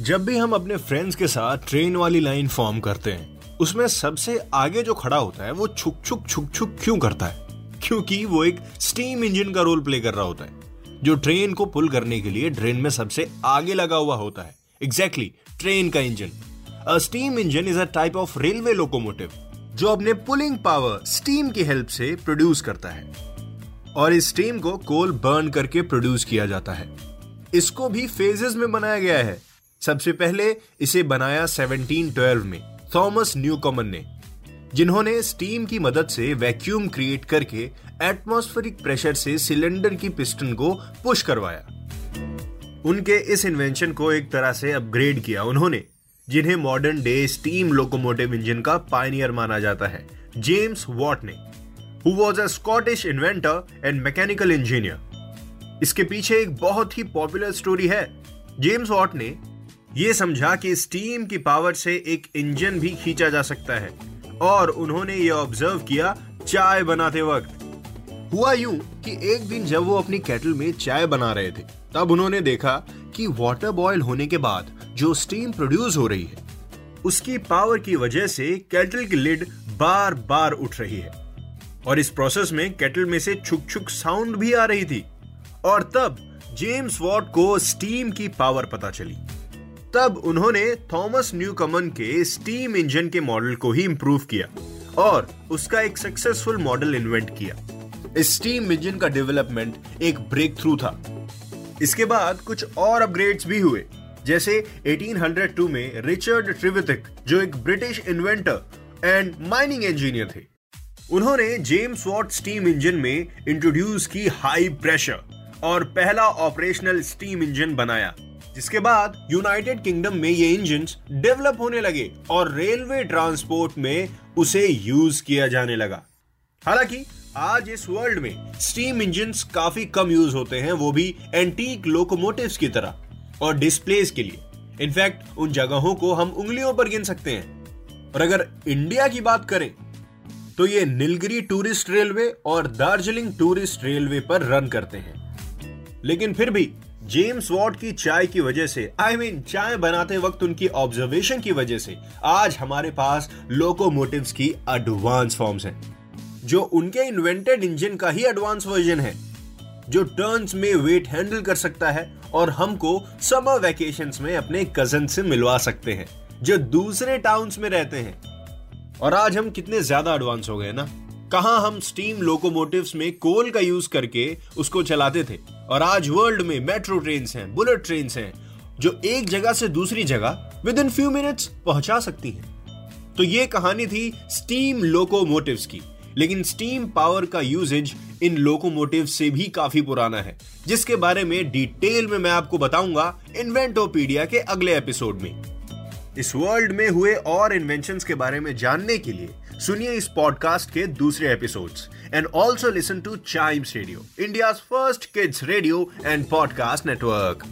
जब भी हम अपने फ्रेंड्स के साथ ट्रेन वाली लाइन फॉर्म करते हैं उसमें सबसे आगे जो खड़ा होता है वो छुक छुक छुक छुक क्यों करता है? क्योंकि वो एक स्टीम इंजन का रोल प्ले कर रहा होता है जो ट्रेन को पुल करने के लिए ट्रेन में सबसे आगे लगा हुआ होता है। एग्जैक्टली exactly, ट्रेन का engine a steam engine is a type of railway locomotive जो अपने पुलिंग पावर स्टीम की हेल्प से प्रोड्यूस करता है। और इस स्टीम को कोल बर्न करके प्रोड्यूस किया जाता है। इसको भी फेजेस में बनाया गया है। सबसे पहले इसे बनाया 1712 में थॉमस न्यूकॉमन ने, जिन्होंने स्टीम की मदद से वैक्यूम क्रिएट करके एटमॉस्फेरिक प्रेशर से सिलेंडर की पिस्टन को पुश करवाया। उनके इस इन्वेंशन को एक तरह से अपग्रेड किया उन्होंने, जिन्हें modern day steam locomotive engine का पायनियर माना जाता है जेम्स वॉट ने। Who was a Scottish inventor and mechanical engineer इसके पीछे एक बहुत ही पॉपुलर स्टोरी है। जेम्स वॉट ने यह समझा कि स्टीम की पावर से एक इंजन भी खींचा जा सकता है, और उन्होंने ये ऑब्ज़र्व किया चाय बनाते वक्त। हुआ यूँ कि एक दिन जब वो अपनी केटल में चाय बना रहे थे, तब उन्होंने देखा कि वाटर बॉयल होने के बाद जो स्टीम प्रोड्यूस हो रही है, उसकी पावर की वजह से केटल की लिड बार बार उठ रही है। और इस प्रोसेस में केटल में से छुक छुक साउंड भी आ रही थी। और तब जेम्स वॉट को स्टीम की पावर पता चली। तब उन्होंने थॉमस न्यू कमन के स्टीम इंजन के मॉडल को ही इंप्रूव किया और उसका एक सक्सेसफुल मॉडल इन्वेंट किया। इस स्टीम इंजन का डेवलपमेंट एक ब्रेक थ्रू था। इसके बाद कुछ और अपग्रेड्स भी हुए। जैसे 1802 में रिचर्ड ट्रिविथिक जो एक British inventor and mining engineer थे। उन्होंने जेम्स वॉट स्टीम इंजन में इंट्रोड्यूस की हाई प्रेशर और पहला ऑपरेशनल स्टीम इंजन बनाया, जिसके बाद यूनाइटेड किंगडम में ये इंजन डेवलप होने लगे और रेलवे ट्रांसपोर्ट में उसे यूज़ किया जाने लगा। हालाँकि, आज इस वर्ल्ड में स्टीम इंजन काफ़ी कम यूज़ होते हैं, वो भी एंटीक लोकोमोटिव्स की तरह और डिस्प्लेस के लिए। इनफैक्ट उन जगहों को हम उंगलियों पर गिन सकते हैं। और अगर इंडिया की बात करें तो ये नीलगिरी टूरिस्ट रेलवे और दार्जिलिंग टूरिस्ट रेलवे पर रन करते हैं। लेकिन फिर भी जेम्स वॉट की चाय की वजह से आई I मीन mean, चाय बनाते वक्त उनकी ऑब्जर्वेशन की वजह से आज हमारे पास लोकोमोटिव्स की एडवांस फॉर्म्स हैं जो उनके इन्वेंटेड इंजन का ही एडवांस वर्जन है जो टर्न्स में वेट हैंडल कर सकता है और हमको समर वेकेशन में अपने कज़न से मिलवा सकते हैं जो दूसरे टाउन्स में रहते हैं। और आज हम कितने ज़्यादा एडवांस हो गए ना? कहा हम स्टीम लोकोमोटिव्स में कोल का यूज़ करके उसको चलाते थे? और आज वर्ल्ड में मेट्रो ट्रेन हैं बुलेट ट्रेन हैं, जो एक जगह से दूसरी जगह विद इन फ्यू मिनट्स पहुँचा सकती हैं। तो ये कहानी थी स्टीम लोकोमोटिव्स की। लेकिन स्टीम पावर का यूजेज इन लोकोमोटिव से भी काफ़ी पुराना है, जिसके बारे में डिटेल में मैं आपको बताऊँगा इन्वेंटोपीडिया के अगले एपिसोड में। इस वर्ल्ड में हुए और इन्वेंशन के बारे में जानने के लिए सुनिए इस पॉडकास्ट के दूसरे episodes and also listen to Chimes radio India first kids radio and podcast network